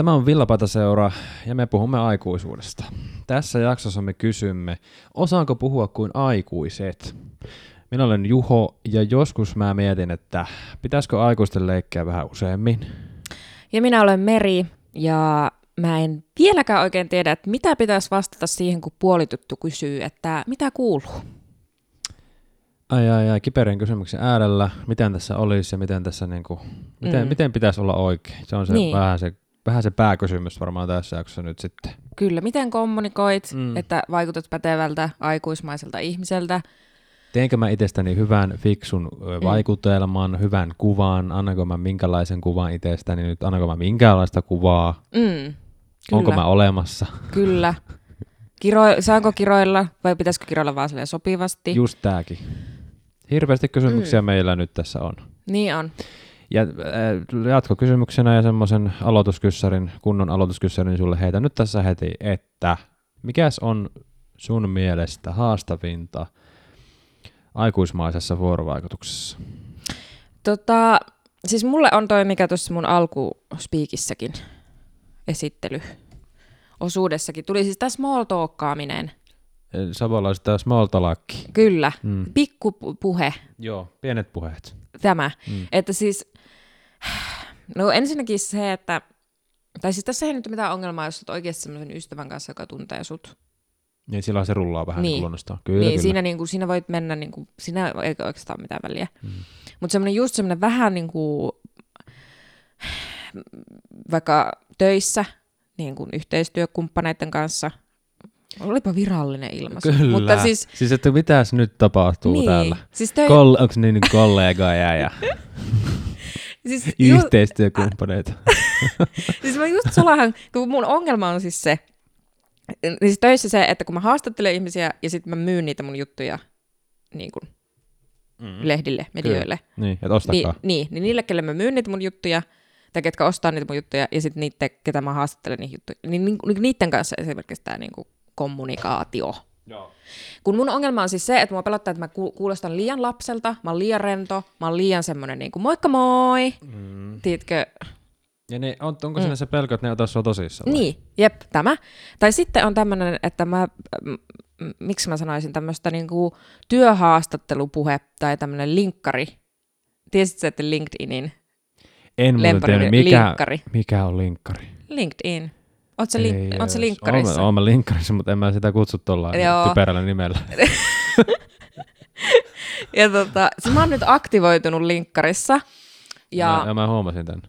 Tämä on Villapataseura ja me puhumme aikuisuudesta. Tässä jaksossa me kysymme, osaanko puhua kuin aikuiset? Minä olen Juho ja joskus mä mietin, että pitäisikö aikuisten leikkiä vähän useammin. Ja minä olen Meri ja mä en vieläkään oikein tiedä, että mitä pitäisi vastata siihen, kun puolituttu kysyy, että mitä kuuluu. Ai ai ai, kiperän kysymyksen äärellä, miten tässä olisi ja miten tässä niinku, miten, Mm. miten pitäisi olla oikein. Se on se, Niin. vähän, se vähän se pääkysymys varmaan tässä jaksossa nyt sitten. Kyllä, miten kommunikoit, Mm. mm. että vaikutat pätevältä, aikuismaiselta ihmiseltä. Teenkö mä itsestäni hyvän, fiksun ö, vaikutelman, hyvän kuvan, annanko mä minkälaisen kuvan itsestäni nyt, annanko mä minkäänlaista kuvaa, Mm, kyllä, onko mä olemassa, Kyllä. Kiro, saanko kiroilla vai pitäisikö kiroilla vaan sopivasti? just tääkin. Hirveästi kysymyksiä Mm. meillä nyt tässä on. Niin on. Ja äh, jatkokysymyksenä ja semmoisen aloituskyssärin, kunnon aloituskyssärin sulle heitä nyt tässä heti, että mikäs on sun mielestä haastavinta aikuismaisessa vuorovaikutuksessa? Tota, siis mulle on toi, mikä tuossa mun alkuspiikissäkin esittely osuudessakin tuli, siis tämä small talkkaaminen. Savolaista small talkki. Kyllä, Mm. pikkupuhe, Joo, pienet puheet. tämä. Mm. Että siis, no ensinnäkin se, että, tai siis tässä ei nyt ole mitään ongelmaa, jos olet oikeasti sellaisen ystävän kanssa, joka tuntee sut. Niin silloin se rullaa vähän niin. Niin. luonnostaan. Kyllä, niin kyllä. Siinä, niin kuin, siinä voit mennä, niin kuin, siinä ei oikeastaan ole mitään väliä. Mm. Mutta semmoinen just semmoinen vähän niin kuin, vaikka töissä, niin kuin yhteistyökumppaneiden kanssa, olipa virallinen ilmaisu. Kyllä. Mutta siis, siis että mitäs nyt tapahtuu niin, täällä? siis, töi, Kol- onko niin kollegoja ja siis, ju, yhteistyökumppaneita? siis mä just sulahan, kun mun ongelma on siis se, niin siis töissä se, että kun mä haastattelen ihmisiä ja sitten mä myyn niitä mun juttuja niin kuin Mm. lehdille, medioille, Niin, että niin, ostakaa. niin, niin niille, kelle mä myyn niitä mun juttuja, tai ketkä ostaa niitä mun juttuja, ja sitten niitä, ketä mä haastattelen niihin juttuja, niin, niin, niin niiden kanssa esimerkiksi tämä niin kommunikaatio. Joo. Kun mun ongelma on siis se, että mua pelottaa, että mä ku- kuulostan liian lapselta, mä oon liian rento, mä oon liian semmonen niin kuin moikka moi, Mm. tiedätkö, Ja ne, on, onko Mm. siinä se pelko, että ne otas sua tosissaan? vai? Niin, jep, tämä. Tai sitten on tämmöinen, että mä, m- m- miksi mä sanoisin, tämmöistä niinku työhaastattelupuhe tai tämmöinen linkkari. Tiesitkö, että LinkedInin En muuten lempari, tiedä, mikä, linkkari. mikä on linkkari. LinkedIn. Oot sä, link, Ei oot sä linkkarissa? Oon, oon mä linkkarissa, mutta en mä sitä kutsu tuolla Joo. typerällä nimellä. Ja tota, siis mä oon nyt aktivoitunut linkkarissa. Ja, Mä, ja mä huomasin tämän.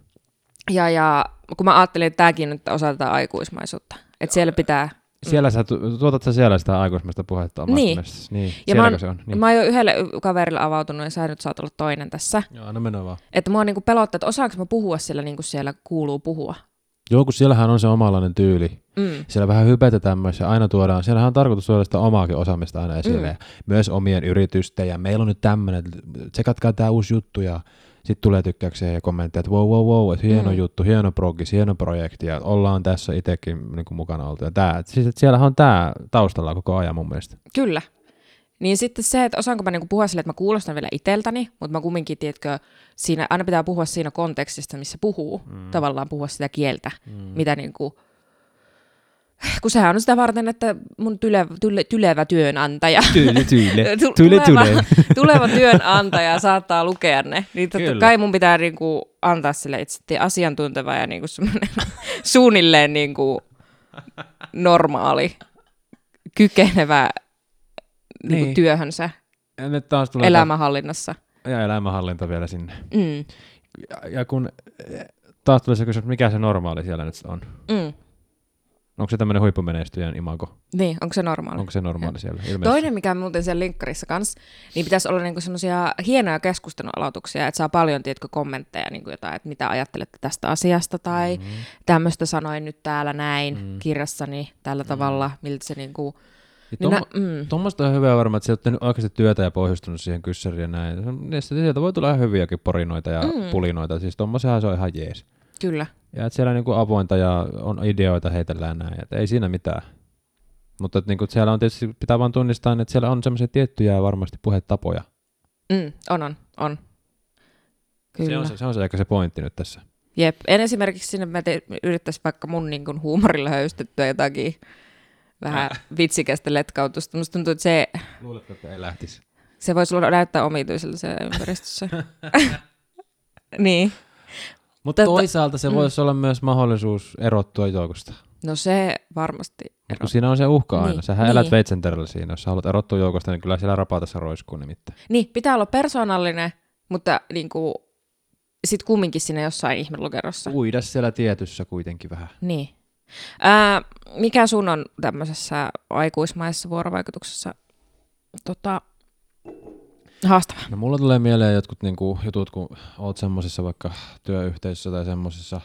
ja, ja kun mä ajattelin, että tääkin nyt osa tätä aikuismaisuutta. Että siellä pitää... Siellä sä, tu- tuotat sä siellä sitä aikuismasta puhetta omasta Niin. mielestäsi? Niin. Ja mä oon, se on? niin. Niin. mä oon jo yhdelle kaverille avautunut ja sä nyt saat olla toinen tässä. Joo, anna mennä vaan. Että mua niinku pelottaa, että osaanko mä puhua siellä niin kuin siellä kuuluu puhua. Joo, kun siellähän on se omanlainen tyyli. Mm. Siellä vähän hypetetään myös ja aina tuodaan, siellähän on tarkoitus tuoda sitä omaakin osaamista aina esille. Mm. Ja myös omien yritysten ja meillä on nyt tämmöinen, tsekatkaa tämä uusi juttu ja sitten tulee tykkäyksiä ja kommentteja, että wow, wow, wow, että hieno Mm. juttu, hieno progis, hieno projekti ja ollaan tässä itsekin niin kuin mukana oltu. Ja tää, siis, että siellähän on tämä taustalla koko ajan mun mielestä. Kyllä. Niin sitten se, että osaanko mä niinku puhua sille, että mä kuulostan vielä iteltäni, mutta mä kumminkin, tiedätkö, siinä, aina pitää puhua siinä kontekstista, missä puhuu. Mm. Tavallaan puhua sitä kieltä, mm. mitä niinku, kun sehän on sitä varten, että mun tyle, tyle, tylevä työnantaja, tyyli. Tu- Tyyli, tuleva, tyyli. tuleva työnantaja saattaa lukea ne. Niin totta Kyllä. kai mun pitää niinku antaa sille itse asiantunteva ja niinku suunnilleen niinku normaali, kykenevä niinku Niin. työhönsä Ja nyt taas tulee elämänhallinnassa. ja elämänhallinta vielä sinne. Mm. Ja, ja kun eh, taas tulee se kysymys, mikä se normaali siellä nyt on? Mm. Onko se tämmöinen huippumenestyjän imago? Niin, onko se normaali? Onko se normaali siellä? Ilmeisesti. Toinen, mikä muuten siellä linkkarissa kanssa, niin pitäisi olla niinku semmoisia hienoja keskustelualoituksia, että saa paljon, tiedätkö, kommentteja, niinku jotain, että mitä ajattelette tästä asiasta, tai Mm. tämmöistä sanoin nyt täällä näin Mm. kirjassani tällä tavalla, miltä se niinku... Ja Niin tommo- nä, mm, Tuommoista on hyvä varmaan, että sä oot tehnyt oikeasti työtä ja pohjustunut siihen kyssäriin ja näin. Sitten sieltä voi tulla ihan hyviäkin porinoita ja Mm. pulinoita. Siis tommosehan se on ihan jees. kyllä. Ja että siellä niinku avointa ja on ideoita heitellään näin. Että ei siinä mitään. Mutta että niinku siellä on tietysti, pitää vaan tunnistaa, että siellä on semmoisia tiettyjä varmasti puhetapoja. Mm, on, on, on. Kyllä. Se on se, se on se ehkä se pointti nyt tässä. Jep, en esimerkiksi sinne mä te, yrittäisi vaikka mun niin kuin, huumorilla höystettyä jotakin vähän vitsikästä letkautusta. Musta tuntuu, että se, Luuletko, että ei lähtisi? se voisi olla näyttää omituisella se ympäristössä. niin. Mutta toisaalta se mm. voisi olla myös mahdollisuus erottua joukosta. No se varmasti. Kun siinä on se uhka aina. Niin, Sähän niin. elät veitsenterällä siinä. Jos haluat erottua joukosta, niin kyllä siellä rapatassa roiskuu nimittäin. Niin, pitää olla persoonallinen, mutta niin kuin, sit kumminkin siinä jossain ihmelokerossa. Uida siellä tietyssä kuitenkin vähän. Niin. Ää, mikä sun on tämmöisessä aikuismaisessa vuorovaikutuksessa tota, haastava? No mulla tulee mieleen jotkut niinku, jutut, kun oot semmosissa vaikka työyhteisössä tai semmosissa,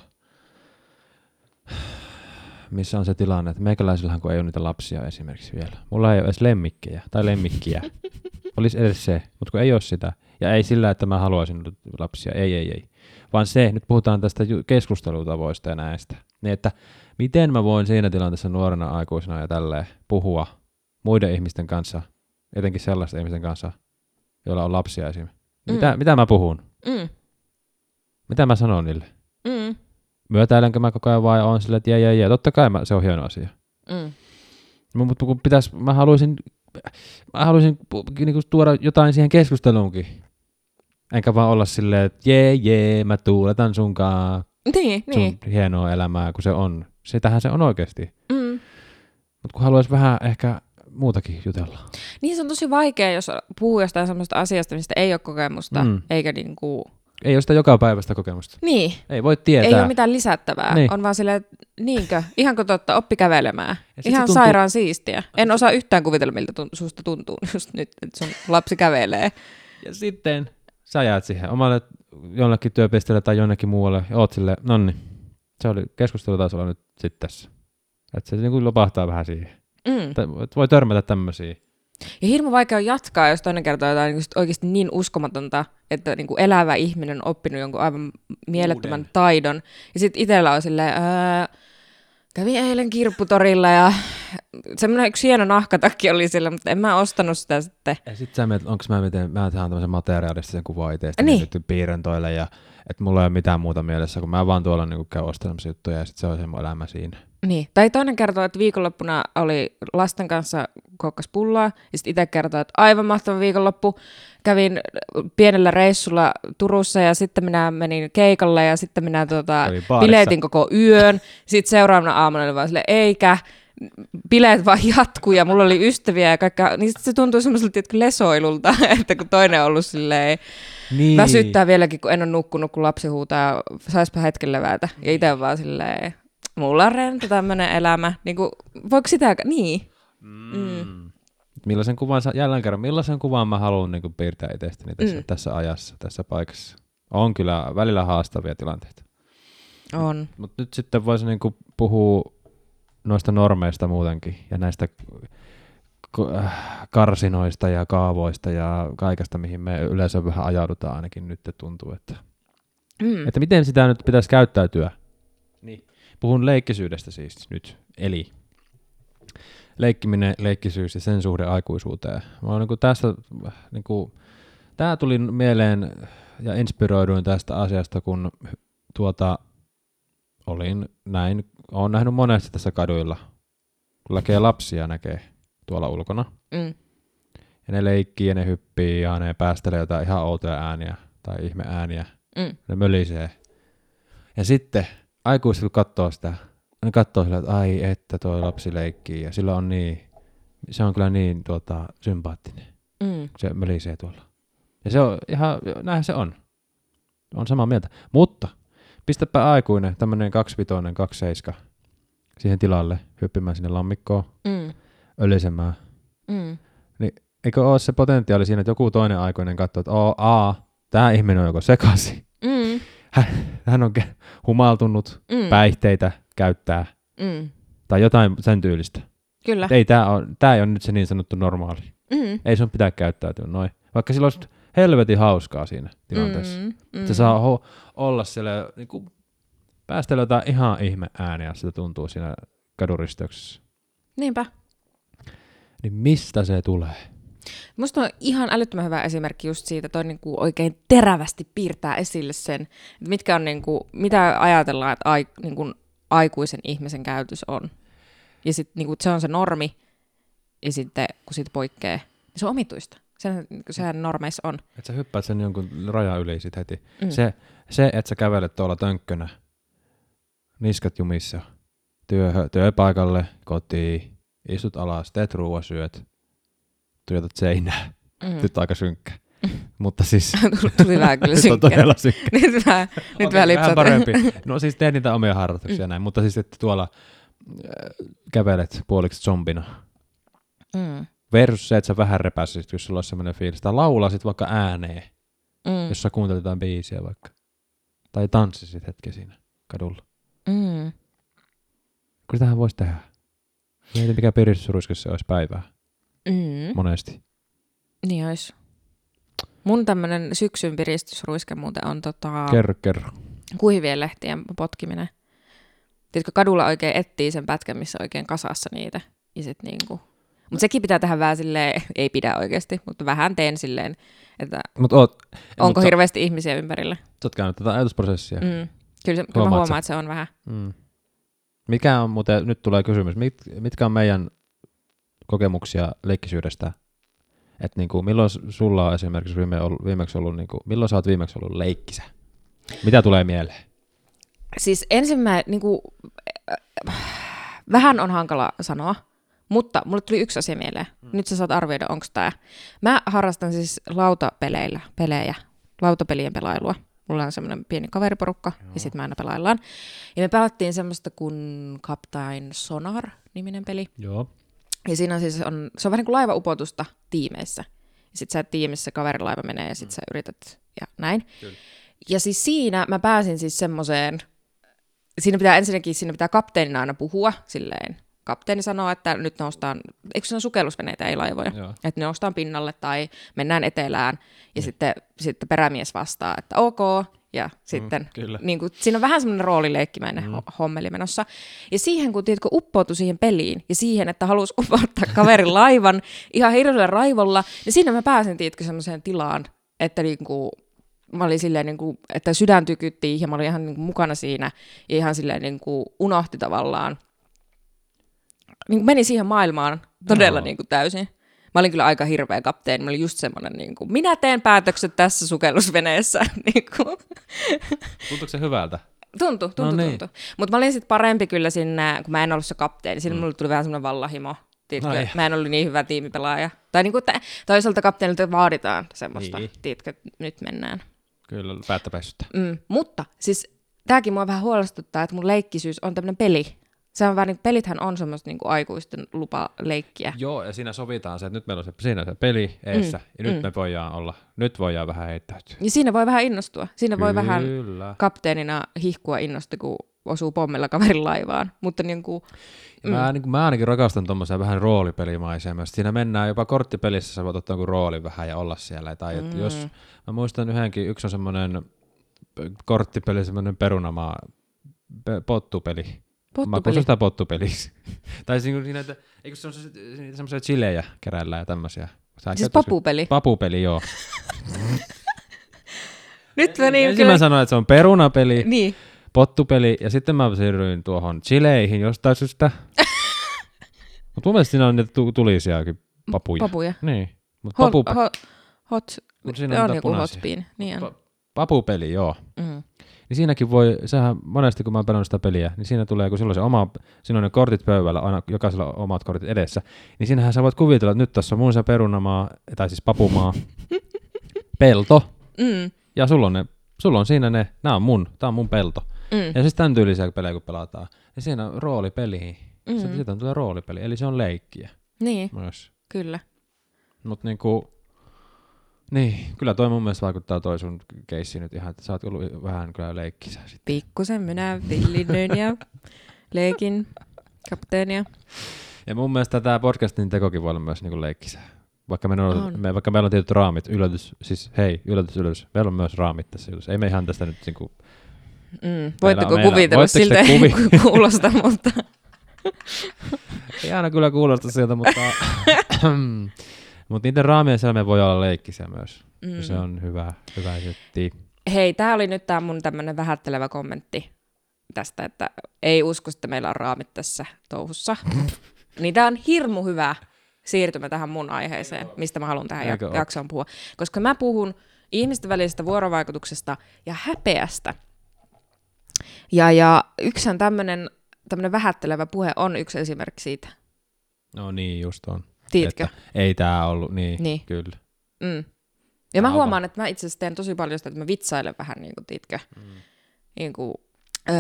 missä on se tilanne, että meikäläisillähän kun ei ole niitä lapsia esimerkiksi vielä. Mulla ei ole edes lemmikkejä tai lemmikkiä. Olisi edes se, mutta kun ei ole sitä. Ja ei sillä, että mä haluaisin lapsia. Ei, ei, ei. Vaan se, nyt puhutaan tästä keskustelutavoista ja näistä. Niin, että miten mä voin siinä tilanteessa nuorena aikuisena ja tälleen puhua muiden ihmisten kanssa, etenkin sellaisten ihmisten kanssa, joilla on lapsia esim. Mitä, Mm. mitä mä puhun? Mm, Mitä mä sanon niille? mm, Myötäilenkö mä koko ajan vai on silleen, että jee, jee, jee. Totta kai mä, se on hieno asia. mm. Mutta kun pitäis, mä haluaisin, mä haluaisin niinku tuoda jotain siihen keskusteluunkin. Enkä vaan olla silleen, että jee, jee, mä tuuletan sunkaan Niin, sun niin. hienoa elämää, kun se on. Sitähän se on oikeasti. Mm. Mutta kun haluaisi vähän ehkä muutakin jutella. Niin se on tosi vaikea, jos puhuu jostain sellaista asiasta, mistä ei ole kokemusta, Mm. eikä niinku... Ei ole sitä joka päivästä kokemusta. Niin, Ei voi tietää. ei ole mitään lisättävää. Niin. Niin. On vaan silleen, että niinkö, ihanko totta, oppi kävelemään. Ihan tuntuu- sairaan siistiä. En osaa yhtään kuvitella, miltä tun- susta tuntuu just nyt, että sun lapsi kävelee. Ja sitten sä jäät siihen omalle jollekin työpisteelle tai jonnekin muualle ja oot silleen, nonni, se oli keskustelu taisi olla nyt sitten tässä. Että se niinku lopahtaa vähän siihen. Mm. Tä- Voi törmätä tämmöisiä. Ja hirmu vaikea on jatkaa, jos toinen kertoo jotain niin oikeasti niin uskomatonta, että niin kuin elävä ihminen on oppinut jonkun aivan mielettömän Uuden. taidon. Ja sitten itsellä on silleen, öö, kävin eilen kirpputorilla ja semmoinen yksi hieno nahkatakki oli sillä, mutta en mä ostanut sitä sitten. Ja sit sä mietit, onko mä miten, mä tehdään tämmöisen materiaalistisen kuvan itsestä, Niin. niin. piirrän toille ja että mulla ei ole mitään muuta mielessä, kun mä vaan tuolla niinku käyn ostelemassa juttuja ja sit se on se mun elämä siinä. Niin. Tai toinen kertoo, että viikonloppuna oli lasten kanssa kokkas pullaa, ja sitten itse kertoo, että aivan mahtava viikonloppu. Kävin pienellä reissulla Turussa ja sitten minä menin keikalle ja sitten minä tota, bileetin koko yön. Sitten seuraavana aamuna oli vaan silleen, eikä, bileet vaan jatkuu ja mulla oli ystäviä ja kaikkea, niin se tuntuu semmoiselta lesoilulta, että kun toinen on ollut silleen, Niin. väsyttää vieläkin, kun en ole nukkunut, kun lapsi huutaa, saispa hetken levätä. Ja itse vaan silleen, mulla on rento tämmönen elämä. Niin kuin, voiko sitä, niin. Mm. Millaisen kuvan, sä- jälleen kerran, millaisen kuvan mä haluan niin piirtää itsestäni tässä, Mm. mm. tässä ajassa, tässä paikassa. On kyllä välillä haastavia tilanteita. On. Mutta nyt sitten voisi niin puhua noista normeista muutenkin ja näistä karsinoista ja kaavoista ja kaikesta, mihin me yleensä vähän ajaudutaan ainakin nyt tuntuu, että, Mm. että miten sitä nyt pitäisi käyttäytyä. Puhun leikkisyydestä siis nyt, eli leikkiminen, leikkisyys ja sen suhde aikuisuuteen. Mä oon niin tästä, niin kuin, tää tuli mieleen ja inspiroiduin tästä asiasta, kun tuota, olin näin, olen nähnyt monesti tässä kaduilla, kun näkee lapsia näkee tuolla ulkona. Mm. Ja ne leikkii ja ne hyppii ja ne päästelee jotain ihan outoja ääniä tai ihme ääniä. Mm. Ne mölisee. Ja sitten aikuiset kun katsoo sitä, ne katsoo sillä, että ai että toi lapsi leikkii ja sillä on niin, se on kyllä niin tuota, sympaattinen, Mm. kun se mölisee tuolla. Ja se on ihan, näinhän se on. On samaa mieltä. Mutta pistäpä aikuinen, tämmönen 25, 27 siihen tilalle, hyppimään sinne lammikkoon, Mm. ölisemään. Mm. Eikö ole se potentiaali siinä, että joku toinen aikuinen katsoo, että Oo, a, tämä ihminen on joko sekaisin, Mm. hän on humaltunut, Mm. päihteitä käyttää Mm. tai jotain sen tyylistä. Kyllä. Et Ei, tämä on, tää ei ole nyt se niin sanottu normaali. Mm. Ei sun pitää käyttäytyä noin. Vaikka sillä olisi helvetin hauskaa siinä tilanteessa. Mm. Mm. Se saa ho- olla siellä, niin kuin, päästellä jotain ihan ihme ääniä, sitä tuntuu siinä kaduristeyksessä. Niinpä. Niin mistä se tulee? Musta on ihan älyttömän hyvä esimerkki just siitä, toi niinku oikein terävästi piirtää esille sen, että mitkä on niinku, mitä ajatellaan, että ai, niinku, aikuisen ihmisen käytös on. Ja sitten niinku, se on se normi, ja sitten kun siitä poikkeaa, niin se on omituista. Sehän, niinku, sehän normeissa on. Että sä hyppäät sen jonkun rajan yli sit heti. Mm. Se, se, että sä kävelet tuolla tönkkönä, niskat jumissa, työhö, työpaikalle, kotiin, istut alas, teet ruoan, syöt, tuijotat seinää. Mm. Nyt aika synkkä. Mutta siis Tuli vähän kyllä synkkä. todella synkkä. Nyt vähän, nyt vähän lipsat. parempi. No siis teet niitä omia harrastuksia mm. näin, mutta siis että tuolla äh, kävelet puoliksi zombina. Mm. Versus se, että sä vähän repäsisit, jos sulla olisi semmoinen fiilis. Tai laulasit vaikka ääneen, Mm. jos sä kuuntelit jotain biisiä vaikka. Tai tanssisit hetken siinä kadulla. Mm. Kyllä tähän voisi tehdä. Mieti, mikä piristysruiskessa se olisi päivää. Mm. Monesti. Niin olisi. Mun tämmönen syksyn piristysruiske muuten on tota, Kerro, kerro. kuivien lehtien potkiminen. Tiedätkö, kadulla oikein etsii sen pätkän, missä oikein kasassa niitä. Ja sit niinku... Mutta sekin pitää tehdä vähän silleen, ei pidä oikeasti, mutta vähän teen silleen, että Mut oot, onko mut hirveästi ihmisiä ympärillä. Sä, sä oot käynyt tätä ajatusprosessia. Mm. Kyllä, se, kyllä mä Huomaat huomaan, sä? että se on vähän. Mm. Mikä on muuten, nyt tulee kysymys, mit, mitkä on meidän kokemuksia leikkisyydestä? Että niinku, milloin s- sulla on esimerkiksi viime ollut, viimeksi ollut, niinku, milloin sä oot viimeksi ollut leikkisä? Mitä tulee mieleen? Siis ensimmäinen, niin kuin, vähän on hankala sanoa, mutta mulle tuli yksi asia mieleen. Nyt sä saat arvioida, onko tämä. Mä harrastan siis lautapeleillä, pelejä, lautapelien pelailua. Mulla on semmoinen pieni kaveriporukka, ja sitten me aina pelaillaan. Ja me pelattiin semmoista kuin Captain Sonar-niminen peli. Joo. Ja siinä on siis, on, se on vähän niin kuin laivaupotusta tiimeissä. Ja sit sä tiimissä kaverilaiva menee ja sit sä yrität ja näin. Kyllä. Ja siis siinä mä pääsin siis semmoiseen, siinä pitää ensinnäkin, siinä pitää kapteenina aina puhua silleen. Kapteeni sanoo, että nyt noustaan, eikö se on sukellusveneitä, ei laivoja, Joo. että noustaan pinnalle tai mennään etelään. Ja sitten, sitten perämies vastaa, että ok, ja sitten Mm, kyllä. niin kuin, siinä on vähän semmoinen roolileikkimäinen mm. hommeli menossa. Ja siihen, kun tiedätkö, uppoutui siihen peliin ja siihen, että halusi upottaa kaverin laivan ihan hirveällä raivolla, niin siinä mä pääsin, tiedätkö, semmoiseen tilaan, että niin kuin, mä olin silleen, niin kuin, että sydän tykyttiin ja mä olin ihan niin kuin, mukana siinä ja ihan silleen niin kuin, unohti tavallaan. Niin kuin meni siihen maailmaan todella Joo. niin kuin, täysin. Mä olin kyllä aika hirveä kapteeni. Mä olin just semmoinen, niin kuin, minä teen päätökset tässä sukellusveneessä. niin kuin. Tuntuuko se hyvältä? Tuntui, tuntui, No no niin. niin. tuntui. Mutta mä olin sitten parempi kyllä sinne, kun mä en ollut se kapteeni. Siinä mm. mulle tuli vähän semmoinen vallahimo. Tiedätkö, Ai. mä en ollut niin hyvä tiimipelaaja. Tai niin kuin, että toisaalta kapteenilta vaaditaan semmoista, Niin. niin. tiedätkö, nyt mennään. Kyllä, päättäpäisyyttä. Mm. Mutta siis tämäkin mua vähän huolestuttaa, että mun leikkisyys on tämmöinen peli. Se on vähän niin, pelithän on semmoista niin kuin aikuisten lupaleikkiä. Joo, ja siinä sovitaan se, että nyt meillä on se, siinä on se peli eessä, mm, ja nyt mm. me voidaan olla, nyt voidaan vähän heittäytyä. Ja siinä voi vähän innostua. Siinä voi vähän Kyllä. kapteenina hihkua innosta, kun osuu pommilla kaverin laivaan. Mutta niin kuin, Ja Mä, niin, mä ainakin rakastan tuommoisen vähän roolipelimaiseen. Siinä mennään jopa korttipelissä, sä voit ottaa jonkun roolin vähän ja olla siellä. Tai mm. jos, mä muistan yhdenkin, yksi on semmoinen korttipeli, semmoinen perunamaa, pe, pottupeli. Mä kutsun sitä pottupeliksi. tai siinä, siinä että, eikö se on se- niitä semmoisia chilejä keräillään ja tämmöisiä. Sä Siis papupeli. Papupeli, joo. Nyt mä niin Ensin mä sanoin, että se on perunapeli, Niin. pottupeli, ja sitten mä siirryin tuohon chileihin jostain syystä. Mutta mun mielestä siinä on niitä tu- tulisiakin papuja. Papuja. Niin. Mutta Hot, papu, hot, hot, Mut siinä on on joku hot bean. Niin on. pa- papupeli, joo. Mm. Niin siinäkin voi, sehän monesti kun mä oon pelannut sitä peliä, niin siinä tulee, kun sulla on se oma, siinä on ne kortit pöydällä, aina jokaisella on omat kortit edessä, niin siinähän sä voit kuvitella, että nyt tässä on mun se perunamaa, tai siis papumaa, pelto, Mm. ja sulla on, ne, sulla on siinä ne, nämä on mun, tää on mun pelto. Mm. Ja siis tämän tyylisiä pelejä kun pelataan, niin siinä on roolipeli, mm. Mm. siitä on tulee roolipeli, eli se on leikkiä Niin, myös. kyllä. Mutta niinku, niin, kyllä toi mun mielestä vaikuttaa toi sun keissi nyt ihan, että sä oot ollut vähän kyllä leikkisä sitten. Pikkusen minä villindöin ja leikin kapteenia. Ja mun mielestä tämä podcastin tekokin voi olla myös niinku leikkisä. Vaikka, me, on. On. Me, vaikka meillä on tietyt raamit, yllätys, siis hei, yllätys, yllätys, meillä on myös raamit tässä yllätys. Ei me ihan tästä nyt niinku, Mm. Voitteko meillä- kuvitella voitteko siltä, kuvi- kuulosta, mutta ei aina kyllä kuulosta sieltä, mutta Mutta niiden raamien selme voi olla leikkisiä myös. Mm. Se on hyvä, hyvä setti. Hei, tämä oli nyt tämä mun tämmöinen vähättelevä kommentti tästä, että ei usko, että meillä on raamit tässä touhussa. niin tämä on hirmu hyvä siirtymä tähän mun aiheeseen, mistä mä haluan tähän Eikö jak- oo? jaksoon puhua. Koska mä puhun ihmisten välisestä vuorovaikutuksesta ja häpeästä. Ja, ja yksi tämmöinen tämmöinen vähättelevä puhe on yksi esimerkki siitä. No niin, just on. Tiedätkö? Että ei tää ollut, niin, Niin. kyllä. Mm. Ja mä huomaan, että mä itse asiassa teen tosi paljon sitä, että mä vitsailen vähän, niin kuin, tiitkö, Mm. niin kuin, öö,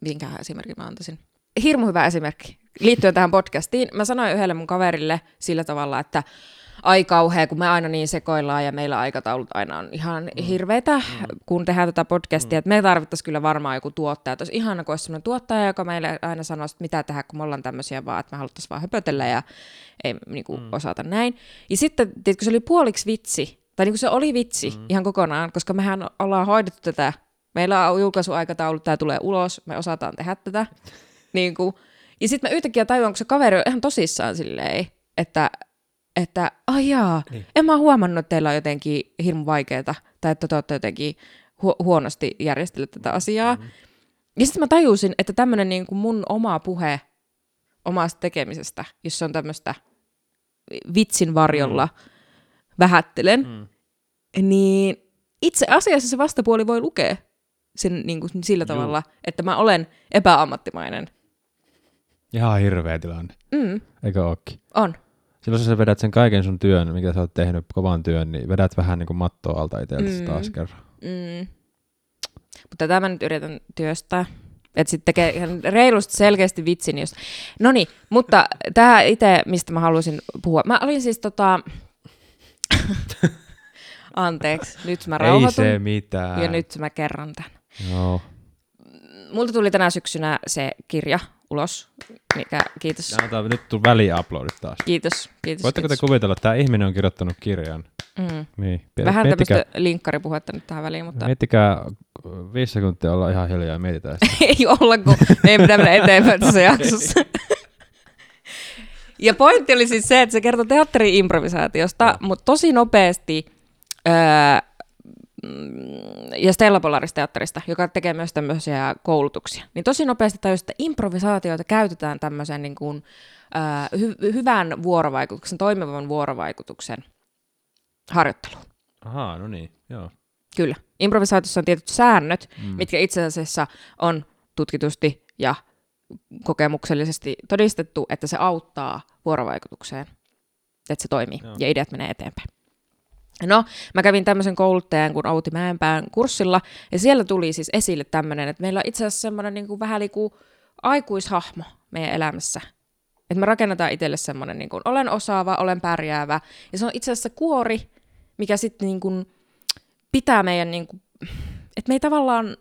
minkähän esimerkin mä antaisin. Hirmu hyvä esimerkki liittyen tähän podcastiin. Mä sanoin yhdelle mun kaverille sillä tavalla, että ai kauhea, kun me aina niin sekoillaan ja meillä aikataulut aina on ihan mm. hirveitä, mm. kun tehdään tätä podcastia. Mm. Että me tarvittaisiin kyllä varmaan joku tuottaja. Että olisi ihana, kun olisi sellainen tuottaja, joka meille aina sanoisi, että mitä tehdä, kun me ollaan tämmöisiä vaan, että me haluttaisiin vaan höpötellä ja ei niin kuin, mm. osata näin. Ja sitten, tiedätkö, se oli puoliksi vitsi, tai niin kuin se oli vitsi mm. ihan kokonaan, koska mehän ollaan hoidettu tätä. Meillä on julkaisuaikataulu, tämä tulee ulos, me osataan tehdä tätä. Niin kuin. Ja sitten mä yhtäkkiä tajuan, kun se kaveri on ihan tosissaan silleen, että, että ai jaa, niin. en mä huomannut, että teillä on jotenkin hirmu vaikeaa, tai että te olette jotenkin hu- huonosti järjestellyt tätä asiaa. Mm. Ja sitten mä tajusin, että tämmöinen niin kuin mun oma puhe omasta tekemisestä, jos se on tämmöistä vitsin varjolla mm. vähättelen, mm. niin itse asiassa se vastapuoli voi lukea sen niin kuin sillä Juu. tavalla, että mä olen epäammattimainen. Ihan hirveä tilanne. Mm, Eikö ookin? on. Silloin sä vedät sen kaiken sun työn, mikä sä oot tehnyt, kovan työn, niin vedät vähän niin kuin mattoa alta itseltäsi Mm. taas kerran. Mm. Mutta tätä mä nyt yritän työstää. Että sitten tekee ihan reilusti selkeästi vitsin. Jos... No niin, mutta tämä itse, mistä mä haluaisin puhua. Mä olin siis tota... Anteeksi, nyt mä Ei rauhoitun. se mitään. Ja nyt mä kerron tämän. Joo. Multa tuli tänä syksynä se kirja ulos. Mikä, kiitos. Ota, nyt tuu väliuploadit taas. Kiitos, kiitos. Voitteko te kiitos. kuvitella, että tämä ihminen on kirjoittanut kirjan? Mm. Niin. Vähän miettikää, tämmöistä linkkaripuhetta nyt tähän väliin, mutta miettikää viisi sekuntia olla ihan hiljaa ja mietitään sitä. ei olla, kun ei pitää mennä eteenpäin tässä jaksossa. Ja pointti oli siis se, että se kertoo teatteri-improvisaatiosta, mutta tosi nopeasti, öö, ja Stella Polaris teatterista, joka tekee myös tämmöisiä koulutuksia, niin tosi nopeasti tajusi, että improvisaatioita käytetään tämmöisen niin kuin, öö, hy- hyvän vuorovaikutuksen, toimivan vuorovaikutuksen harjoitteluun. Ahaa, no niin, joo. Kyllä. Improvisaatiossa on tietyt säännöt, Mm. mitkä itse asiassa on tutkitusti ja kokemuksellisesti todistettu, että se auttaa vuorovaikutukseen, että se toimii Joo. ja ideat menee eteenpäin. No, mä kävin tämmöisen kouluttajan kuin Outi Mäenpään kurssilla, ja siellä tuli siis esille tämmöinen, että meillä on itse asiassa semmoinen niin kuin, vähän niin kuin aikuishahmo meidän elämässä. Että me rakennetaan itselle semmoinen, niin kuin, olen osaava, olen pärjäävä, ja se on itse asiassa kuori, mikä sitten niin kuin, pitää meidän, niin kuin, että me ei tavallaan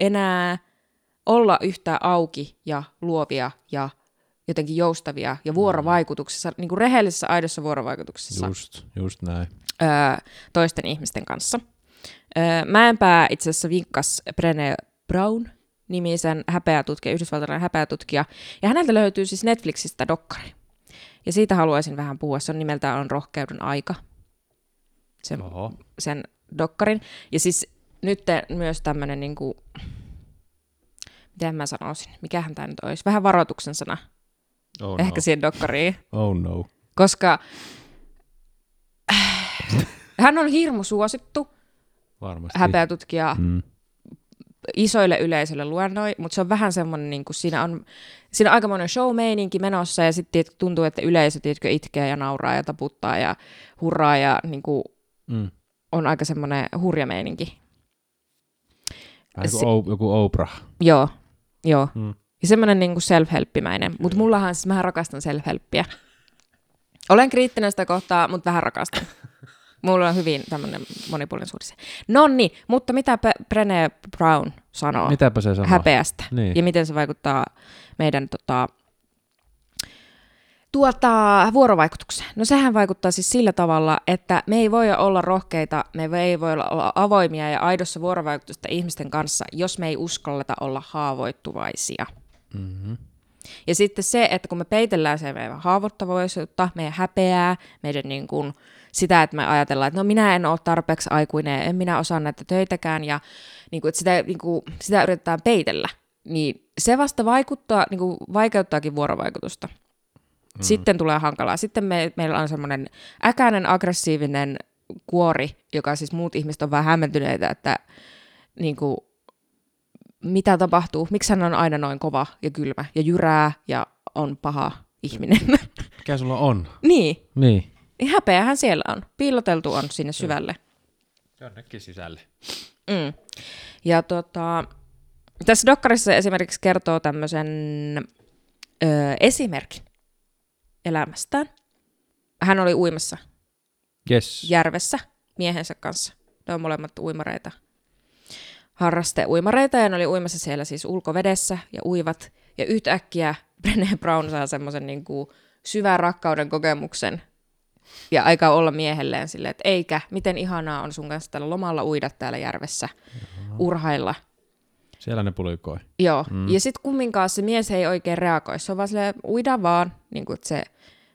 enää olla yhtä auki ja luovia ja jotenkin joustavia ja vuorovaikutuksessa, niin kuin rehellisessä aidossa vuorovaikutuksessa Just, just näin. öö, toisten ihmisten kanssa. Öö, Mäenpää itse asiassa vinkkas Brené Brown nimisen häpeätutkija, yhdysvaltalainen häpeätutkija, ja häneltä löytyy siis Netflixistä dokkari. Ja siitä haluaisin vähän puhua. Se on nimeltään on Rohkeuden aika. Sen, Oho. sen dokkarin. Ja siis nyt myös tämmöinen, niin kuin, miten mä sanoisin, mikähän tämä nyt olisi, vähän varoituksen sana Oh ehkä no. siihen dokkariin. Oh no. Koska hän on hirmu suosittu Varmasti. häpeätutkija Mm. isoille yleisöille luennoi, mutta se on vähän semmoinen, niin kuin siinä on, siinä on aikamoinen show-meininki menossa ja sitten tuntuu, että yleisö tiedätkö, itkee ja nauraa ja taputtaa ja hurraa ja niin kuin, Mm. on aika semmoinen hurja meininki. Vähän o- joku Oprah. Joo, joo. Mm. Ja semmoinen niin kuin self-helppimäinen. Mutta mullahan siis, mähän rakastan self-helppiä. Olen kriittinen sitä kohtaa, mutta vähän rakastan. Mulla on hyvin tämmöinen monipuolinen suhdise. No niin, mutta mitä Pe- Brené Brown sanoo Mitäpä se sanoo? häpeästä? Niin. Ja miten se vaikuttaa meidän tota, tuota, vuorovaikutukseen? No sehän vaikuttaa siis sillä tavalla, että me ei voi olla rohkeita, me ei voi olla avoimia ja aidossa vuorovaikutusta ihmisten kanssa, jos me ei uskalleta olla haavoittuvaisia. Mm-hmm. Ja sitten se, että kun me peitellään se meidän haavoittavaisuutta, meidän häpeää, meidän niin kuin, sitä, että me ajatellaan, että no minä en ole tarpeeksi aikuinen, en minä osaa näitä töitäkään, ja niin kuin, että sitä, niin kuin, sitä yritetään peitellä, niin se vasta vaikuttaa, niin kuin, vaikeuttaakin vuorovaikutusta. Mm. Sitten tulee hankalaa. Sitten me, meillä on semmoinen äkäinen, aggressiivinen kuori, joka siis muut ihmiset on vähän hämmentyneitä, että niin kuin, mitä tapahtuu, miksi hän on aina noin kova ja kylmä ja jyrää ja on paha ihminen. Mikä sulla on? niin, Niin. häpeähän siellä on. Piiloteltu on sinne syvälle. Jonnekin sisälle. Mm. Ja tota, tässä dokkarissa esimerkiksi kertoo tämmöisen ö, esimerkin elämästään. Hän oli uimassa Yes. järvessä miehensä kanssa. Ne on molemmat uimareita, harrasteuimareita, ja ne oli uimassa siellä siis ulkovedessä ja uivat. Ja yhtäkkiä Brené Brown saa semmoisen niin kuin syvän rakkauden kokemuksen ja aikaa olla miehelleen silleen, että eikä, miten ihanaa on sun kanssa tällä lomalla uida täällä järvessä, urhailla. Siellä ne pulikoi. Joo, mm. ja sitten kumminkaan se mies ei oikein reagoi. Se on vaan silleen, uida vaan, niin kuin, se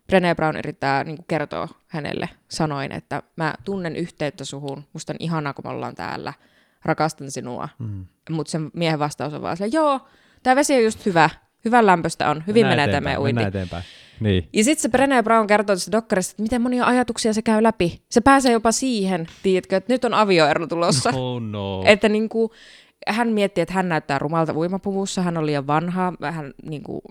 Brené Brown yrittää niin kuin kertoa hänelle sanoin, että mä tunnen yhteyttä suhun, musta on ihanaa, kun me ollaan täällä, rakastan sinua. Mm. Mutta sen miehen vastaus on vaan silleen, joo, tämä vesi on just hyvä, hyvän lämpöstä on, hyvin Mennään menee tämä eteenpäin, uinti. Eteenpäin. Niin. Ja sitten se Brené Brown kertoo tässä dokkarissa, että miten monia ajatuksia se käy läpi. Se pääsee jopa siihen, tiedätkö, että nyt on avioero tulossa. Oh no. Että niin kuin, hän miettii, että hän näyttää rumalta uimapuvussa, hän on liian vanha, hän niin kuin,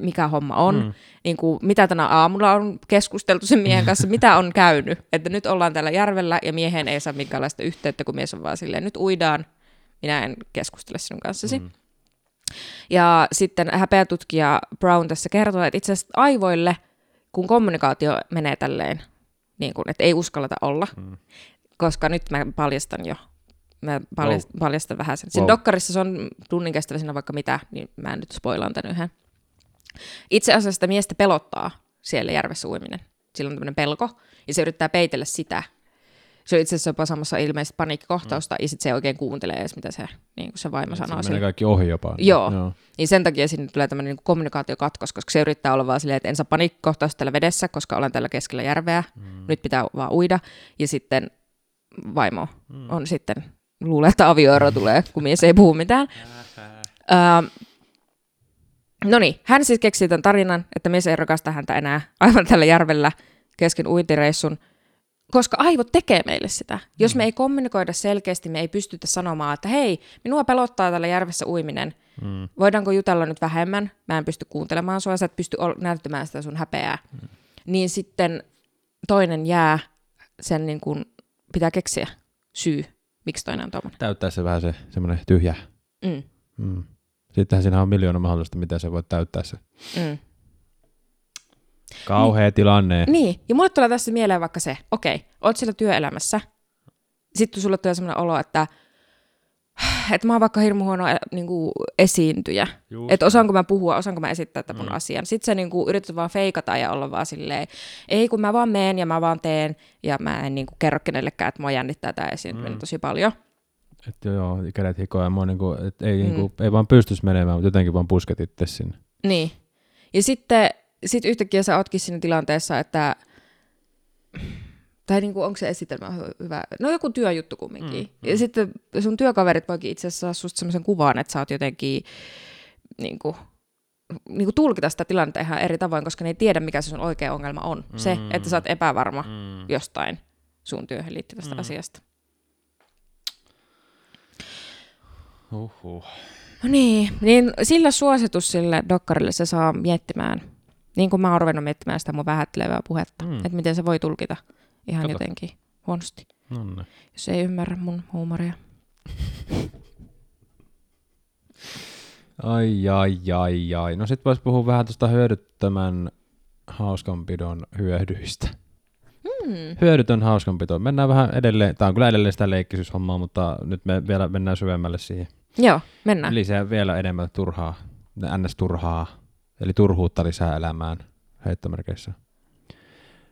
mikä homma on, mm. niin kuin, mitä tänä aamulla on keskusteltu sen miehen kanssa, mitä on käynyt. Että nyt ollaan täällä järvellä ja miehen ei saa minkäänlaista yhteyttä, kun mies on vaan silleen, nyt uidaan, minä en keskustele sinun kanssasi. Mm. Ja sitten häpeätutkija Brown tässä kertoo, että itse asiassa aivoille, kun kommunikaatio menee tälleen, niin kuin, että ei uskalleta olla, mm. koska nyt mä paljastan jo, mä paljastan, wow. paljastan vähän sen. Siinä Wow. dokkarissa se on tunnin kestävä siinä vaikka mitä, niin mä en nyt spoilaan tän yhden. Itse asiassa sitä miestä pelottaa siellä järvessä uiminen. Sillä on tämmöinen pelko, ja se yrittää peitellä sitä. Se on itse asiassa jopa samassa ilmeisesti paniikkikohtausta, mm. ja sitten se ei oikein kuuntele edes, mitä se, niin kuin se vaimo sanoo. Se menee kaikki ohi jopa. Joo. Joo. Niin sen takia sinne tulee tämmöinen niin kommunikaatiokatkos, koska se yrittää olla vaan silleen, että en saa paniikkikohtausta täällä vedessä, koska olen täällä keskellä järveä. Mm. Nyt pitää vaan uida. Ja sitten vaimo mm. on sitten, luulee, että avioero tulee, kun mies ei puhu mitään. Öö, no niin, hän siis keksii tämän tarinan, että mies ei rakasta häntä enää aivan tällä järvellä kesken uintireissun, koska aivot tekee meille sitä. Jos me ei kommunikoida selkeästi, me ei pystytä sanomaan, että hei, minua pelottaa tällä järvessä uiminen. Mm. Voidaanko jutella nyt vähemmän? Mä en pysty kuuntelemaan sua, sä et pysty näyttämään sitä sun häpeää. Mm. Niin sitten toinen jää sen niin kuin, pitää keksiä syy, miksi toinen on tuommoinen. Täyttää se vähän se semmoinen tyhjä. Mm. Mm. Sittenhän siinä on miljoona mahdollista, miten se voi täyttää se. Mm. Kauhea niin. tilanne. Niin, ja mulle tulee tässä mieleen vaikka se, okei, oot siellä työelämässä, sitten sulle tulee sellainen olo, että, että mä oon vaikka hirmu huono niin kuin esiintyjä, Just. että osaanko mä puhua, osaanko mä esittää tämän mun Mm. asian. Sitten sä niin kuin yrität vaan feikata ja olla vaan silleen, ei kun mä vaan meen ja mä vaan teen, ja mä en niin kuin kerro kenellekään, että mua jännittää tämä esiintyminen Mm. tosi paljon. Että joo, kädet hikoa ja mua niinku, et ei, Mm. mm. niinku, ei vaan pystys menemään, mutta jotenkin vaan pusket itse sinne. Niin. Ja sitten sit yhtäkkiä sä ootkin siinä tilanteessa, että tai niinku, onko se esitelmä hy- hyvä? No joku työjuttu kumminkin. Mm, Mm, ja sitten sun työkaverit voikin itse asiassa saada susta semmoisen kuvan, että sä oot jotenkin niinku, niinku tulkita sitä tilannetta ihan eri tavoin, koska ne ei tiedä, mikä se sun oikea ongelma on. Mm. Se, että sä oot epävarma mm. Jostain sun työhön liittyvästä mm. asiasta. Uhuh. No niin, niin sillä suositus sille dokkarille se saa miettimään, niin kuin mä oon ruvennut miettimään sitä mun vähättelevää puhetta, Mm. että miten se voi tulkita ihan Kato. Jotenkin huonosti, No niin. jos ei ymmärrä mun huumoria. Ai, ai, ai, ai. No sit vois puhua vähän tuosta hyödyttömän hauskanpidon hyödyistä. Hmm. Hyödytön hauskanpito. Mennään vähän edelleen, tää on kyllä edelleen sitä leikkisyshommaa, mutta nyt me vielä mennään syvemmälle siihen. Joo, mennään. Lisää vielä enemmän turhaa, ns-turhaa, eli turhuutta lisää elämään heittomerkeissä.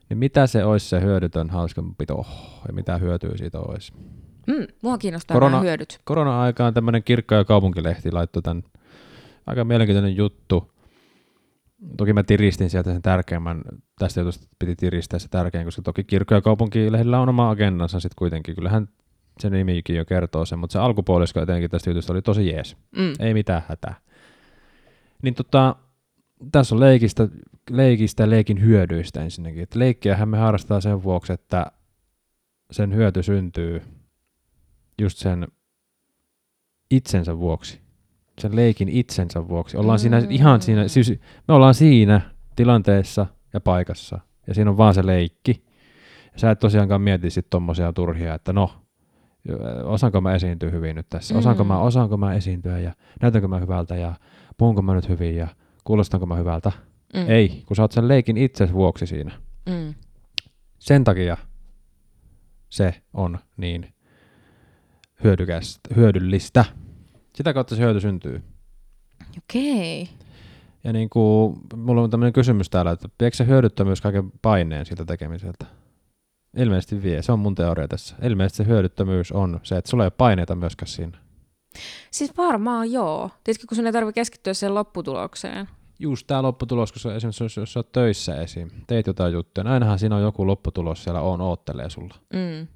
Niin mitä se olisi se hyödytön hauskanpito ja mitä hyötyä siitä olisi? Mm, mua kiinnostaa Korona- nämä hyödyt. Korona-aikaan tämmöinen kirkko- ja kaupunkilehti laittoi tämän aika mielenkiintoinen juttu. toki mä tiristin sieltä sen tärkeimmän, tästä jutusta piti tiristää se tärkein, koska toki kirkko- ja kaupunkilehdillä on oma agendansa sitten kuitenkin. Kyllähän se nimikin jo kertoo sen, mutta se alkupuolisko etenkin tästä jutusta oli tosi jees. Mm. Ei mitään hätää. Niin tota, tässä on leikistä, leikistä ja leikin hyödyistä ensinnäkin. Et leikkiähän me harrastaa sen vuoksi, että sen hyöty syntyy just sen itsensä vuoksi. Sen leikin itsensä vuoksi. Ollaan siinä Mm. ihan siinä, siis me ollaan siinä tilanteessa ja paikassa. Ja siinä on vaan se leikki. Ja sä et tosiaankaan mieti sit tommosia turhia, että no, osaanko mä esiintyä hyvin nyt tässä, osaanko, Mm. mä, osaanko mä esiintyä ja näytänkö mä hyvältä ja puhunko mä nyt hyvin ja kuulostanko mä hyvältä. Mm. Ei, kun sä oot sen leikin itses vuoksi siinä. Mm. Sen takia se on niin hyödyllistä. Sitä kautta se hyöty syntyy. Okei. Ja niin kuin, mulla on tämmöinen kysymys täällä, että viekö se hyödyttämyys kaiken paineen siltä tekemiseltä? Ilmeisesti vie, se on mun teoria tässä. Ilmeisesti se hyödyttömyys on se, että sulla ei ole paineita myöskään siinä. Siis varmaan joo. Tiedätkö, kun sun ei tarvitse keskittyä siihen lopputulokseen. Just tämä lopputulos, kun sä, esimerkiksi jos, jos sä oot töissä esim, teet jotain juttuja, niin ainahan siinä on joku lopputulos siellä on, oottelee sulla. Mm.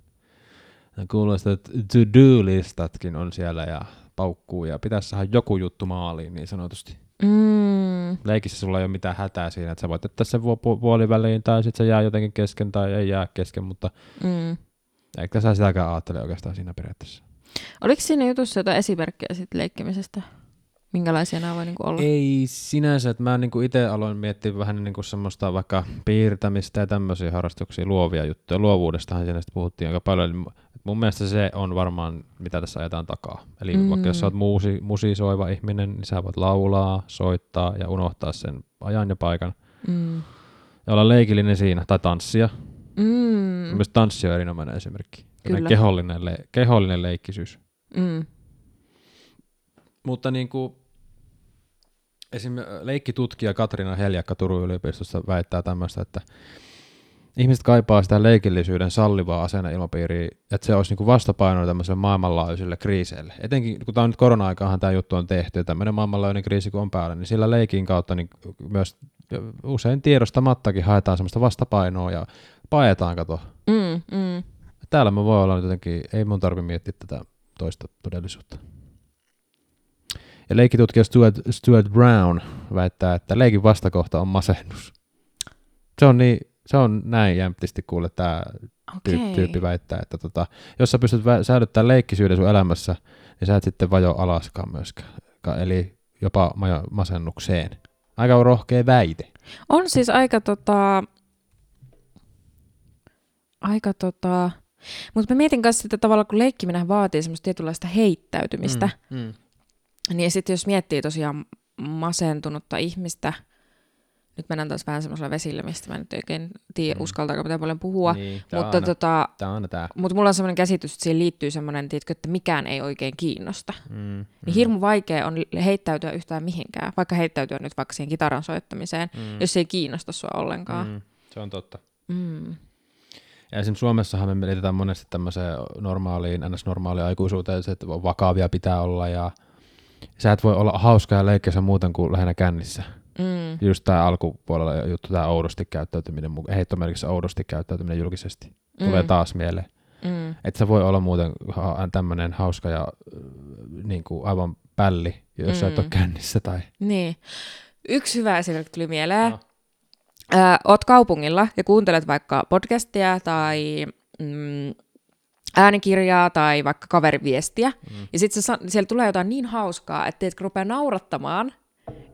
Ja kuulostaa, että to-do-listatkin on siellä ja paukkuu ja pitäisi saada joku juttu maaliin niin sanotusti. Mm. Leikissä sulla ei ole mitään hätää siinä, että sä voit jättää sen pu- puoliväliin tai sitten se jää jotenkin kesken tai ei jää kesken, mutta Mm. eikä sä sitäkään ajattele oikeastaan siinä periaatteessa. Oliko siinä jutussa jotain esimerkkejä siitä leikkimisestä? Minkälaisia nämä voi niinku olla? Ei sinänsä, että mä niinku itse aloin miettiä vähän niinku semmoista vaikka piirtämistä ja tämmöisiä harrastuksia, luovia juttuja. Luovuudestahan siinä sitten puhuttiin aika paljon. Eli mun mielestä se on varmaan, mitä tässä ajetaan takaa. Eli mm. vaikka jos sä oot muusi, musisoiva ihminen, niin sä voit laulaa, soittaa ja unohtaa sen ajan ja paikan. Mm. Ja olla leikillinen siinä, tai tanssia. Mm. Myös tanssi on erinomainen esimerkki. Kyllä. Kehollinen, le- kehollinen leikkisyys. Mm. Mutta niin kuin, esim. leikkitutkija Katriina Heljakka Turun yliopistosta väittää tämmöistä, että ihmiset kaipaa sitä leikillisyyden sallivaa asenneilmapiiriä, että se olisi niin vastapaino tämmöiselle maailmanlaajuisille kriiseille. Etenkin kun tämä on nyt korona-aikahan tämä juttu on tehty ja tämmöinen maailmanlaajuinen kriisi kun on päällä, niin sillä leikin kautta niin myös usein tiedostamattakin haetaan semmoista vastapainoa ja paetaan, kato. Mm. Mm. Täällä mä voi olla nyt jotenkin, ei mun tarvi miettiä tätä toista todellisuutta. Ja leikkitutkija Stuart, Stuart Brown väittää, että leikin vastakohta on masennus. Se on, niin, se on näin jämptisti kuule tämä Okei. tyyppi, väittää, että tota, jos sä pystyt vä- säilyttämään leikkisyyden sun elämässä, niin sä et sitten vajo alaskaan myöskään. Eli jopa masennukseen. Aika rohkea väite. On siis aika tota... Aika tota... Mutta mä mietin kanssa sitä tavalla, kun leikkiminen vaatii semmoista tietynlaista heittäytymistä. Mm, mm. Niin sitten jos miettii tosiaan masentunutta ihmistä, nyt mennään taas vähän semmoisella vesillä, mistä mä en nyt oikein tiedä, Mm. mm. uskaltaako mitä paljon puhua. Niin, mutta on, tota, aina tää. mut mulla on semmoinen käsitys, että siihen liittyy semmoinen, tiedätkö, että mikään ei oikein kiinnosta. Mm, Niin hirmu vaikea on heittäytyä yhtään mihinkään, vaikka heittäytyä nyt vaikka siihen kitaran soittamiseen, mm, jos se ei kiinnosta sua ollenkaan. mm, se on totta. Mm. Ja esimerkiksi Suomessahan me liitetään monesti tämmöiseen normaaliin, ns. normaaliin aikuisuuteen, että vakavia pitää olla ja sä et voi olla hauska ja leikkiä muuten kuin lähinnä kännissä. Mm. Just tämä alkupuolella juttu, tämä oudosti käyttäytyminen, heittomerkissä oudosti käyttäytyminen julkisesti. Tulee Mm. taas mieleen. Mm. Että sä voi olla muuten ha- tämmöinen hauska ja niin kuin aivan pälli, jos mm. sä et ole Mm. kännissä tai... Niin. Yksi hyvä esimerkki tuli mieleen. No. Ö, oot kaupungilla ja kuuntelet vaikka podcastia tai mm, äänikirjaa tai vaikka kaveriviestiä. Mm. Ja sitten siellä tulee jotain niin hauskaa, että teetkö rupeaa naurattamaan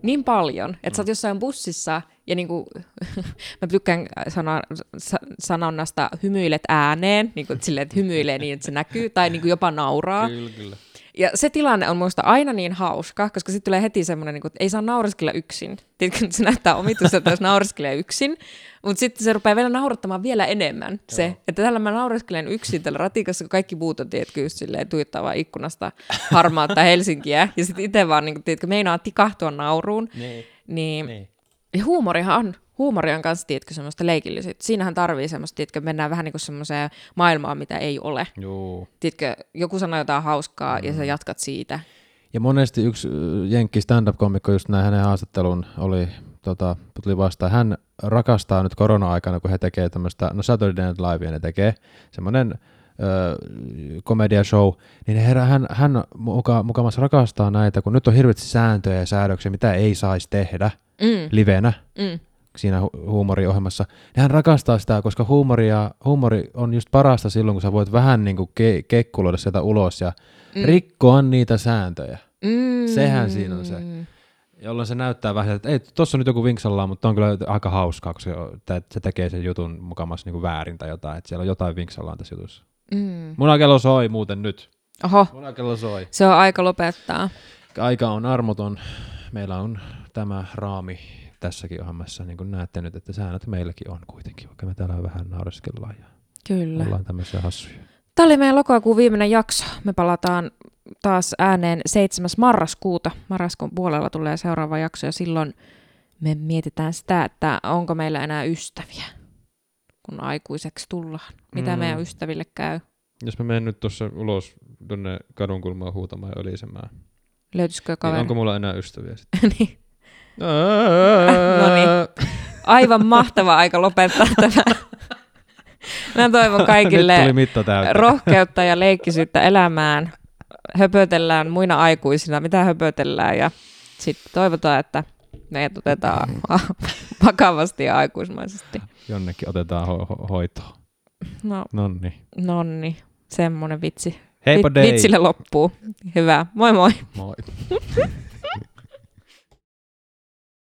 niin paljon, että mm. sä oot jossain bussissa ja niinku, mä tykkään sana, sa, sanonnasta hymyilet ääneen, niinku, että silleen, että hymyilee niin, että se näkyy, tai niinku jopa nauraa. Kyllä, kyllä. Ja se tilanne on minusta aina niin hauska, koska sitten tulee heti semmoinen, niin että ei saa naureskella yksin. Tiedätkö, se näyttää omituista, että jos naureskelee yksin, mutta sitten se rupeaa vielä naurattamaan vielä enemmän. Se, Joo. että tällä mä naureskelen yksin tällä ratikassa, kun kaikki muut on, tiedätkö, just silleen tuijottaa vaan ikkunasta harmaata Helsinkiä, ja sitten itse vaan, niin kuin, tiedätkö, meinaa tikahtua nauruun. Niin, Niin, niin. ja huumorihan on. Huumori on kanssa, tiedätkö, semmoista leikillisyyttä. Siinähän tarvii semmoista, tiedätkö, mennään vähän niin kuin semmoiseen maailmaan, mitä ei ole. Juu. Tiedätkö, joku sanoo jotain hauskaa mm. ja sä jatkat siitä. Ja monesti yksi äh, jenkki stand-up-komikko just näin hänen haastattelun oli tota, tuli vastaan. Hän rakastaa nyt korona-aikana, kun he tekee tämmöistä, no Saturday Night Livea ne tekee, semmoinen komedia show, niin herra, hän, hän muka, mukamassa rakastaa näitä, kun nyt on hirveästi sääntöjä ja säädöksiä, mitä ei saisi tehdä Mm. livenä Mm. Siinä hu- huumoriohjelmassa. Ja hän rakastaa sitä, koska huumoria, huumori on just parasta silloin, kun sä voit vähän niin kuin ke- kekkuloida sieltä ulos ja Mm. rikkoa niitä sääntöjä. Mm. Sehän siinä on se. Jolloin se näyttää vähän, että ei, tuossa on nyt joku vinksallaan, mutta on kyllä aika hauskaa, koska se, se tekee sen jutun mukamassa niin kuin väärin tai jotain, että siellä on jotain vinksallaan tässä jutussa. Mm. Munakello soi muuten nyt. Oho, Munakello soi. se on aika lopettaa. Aika on armoton. Meillä on tämä raami tässäkin ohjelmassa, niin kuin näette nyt, että säännöt meilläkin on kuitenkin, vaikka me täällä vähän naureskellaan ja Kyllä. ollaan tämmöisiä hassuja. Tämä oli meidän lokakuun viimeinen jakso. Me palataan taas ääneen 7. marraskuuta. Marraskuun puolella tulee seuraava jakso ja silloin me mietitään sitä, että onko meillä enää ystäviä, kun aikuiseksi tullaan. Mitä Mm. meidän ystäville käy? Jos mä menen nyt tuossa ulos tuonne kadunkulmaan huutamaan ja ölisemään, Löytyisikö niin kaveri? onko mulla enää ystäviä sitten? niin. No niin. Aivan mahtava aika lopettaa tämä. Mä toivon kaikille rohkeutta ja leikkisyyttä elämään. Höpötellään muina aikuisina, mitä höpötellään ja sitten toivotaan, että meidät otetaan vakavasti ja aikuismaisesti. Jonnekin otetaan ho- ho- hoitoa. No, Nonni. nonni, semmonen vitsi. Heippa Vi-. Vitsille loppuu. Hyvä. Moi moi. Moi.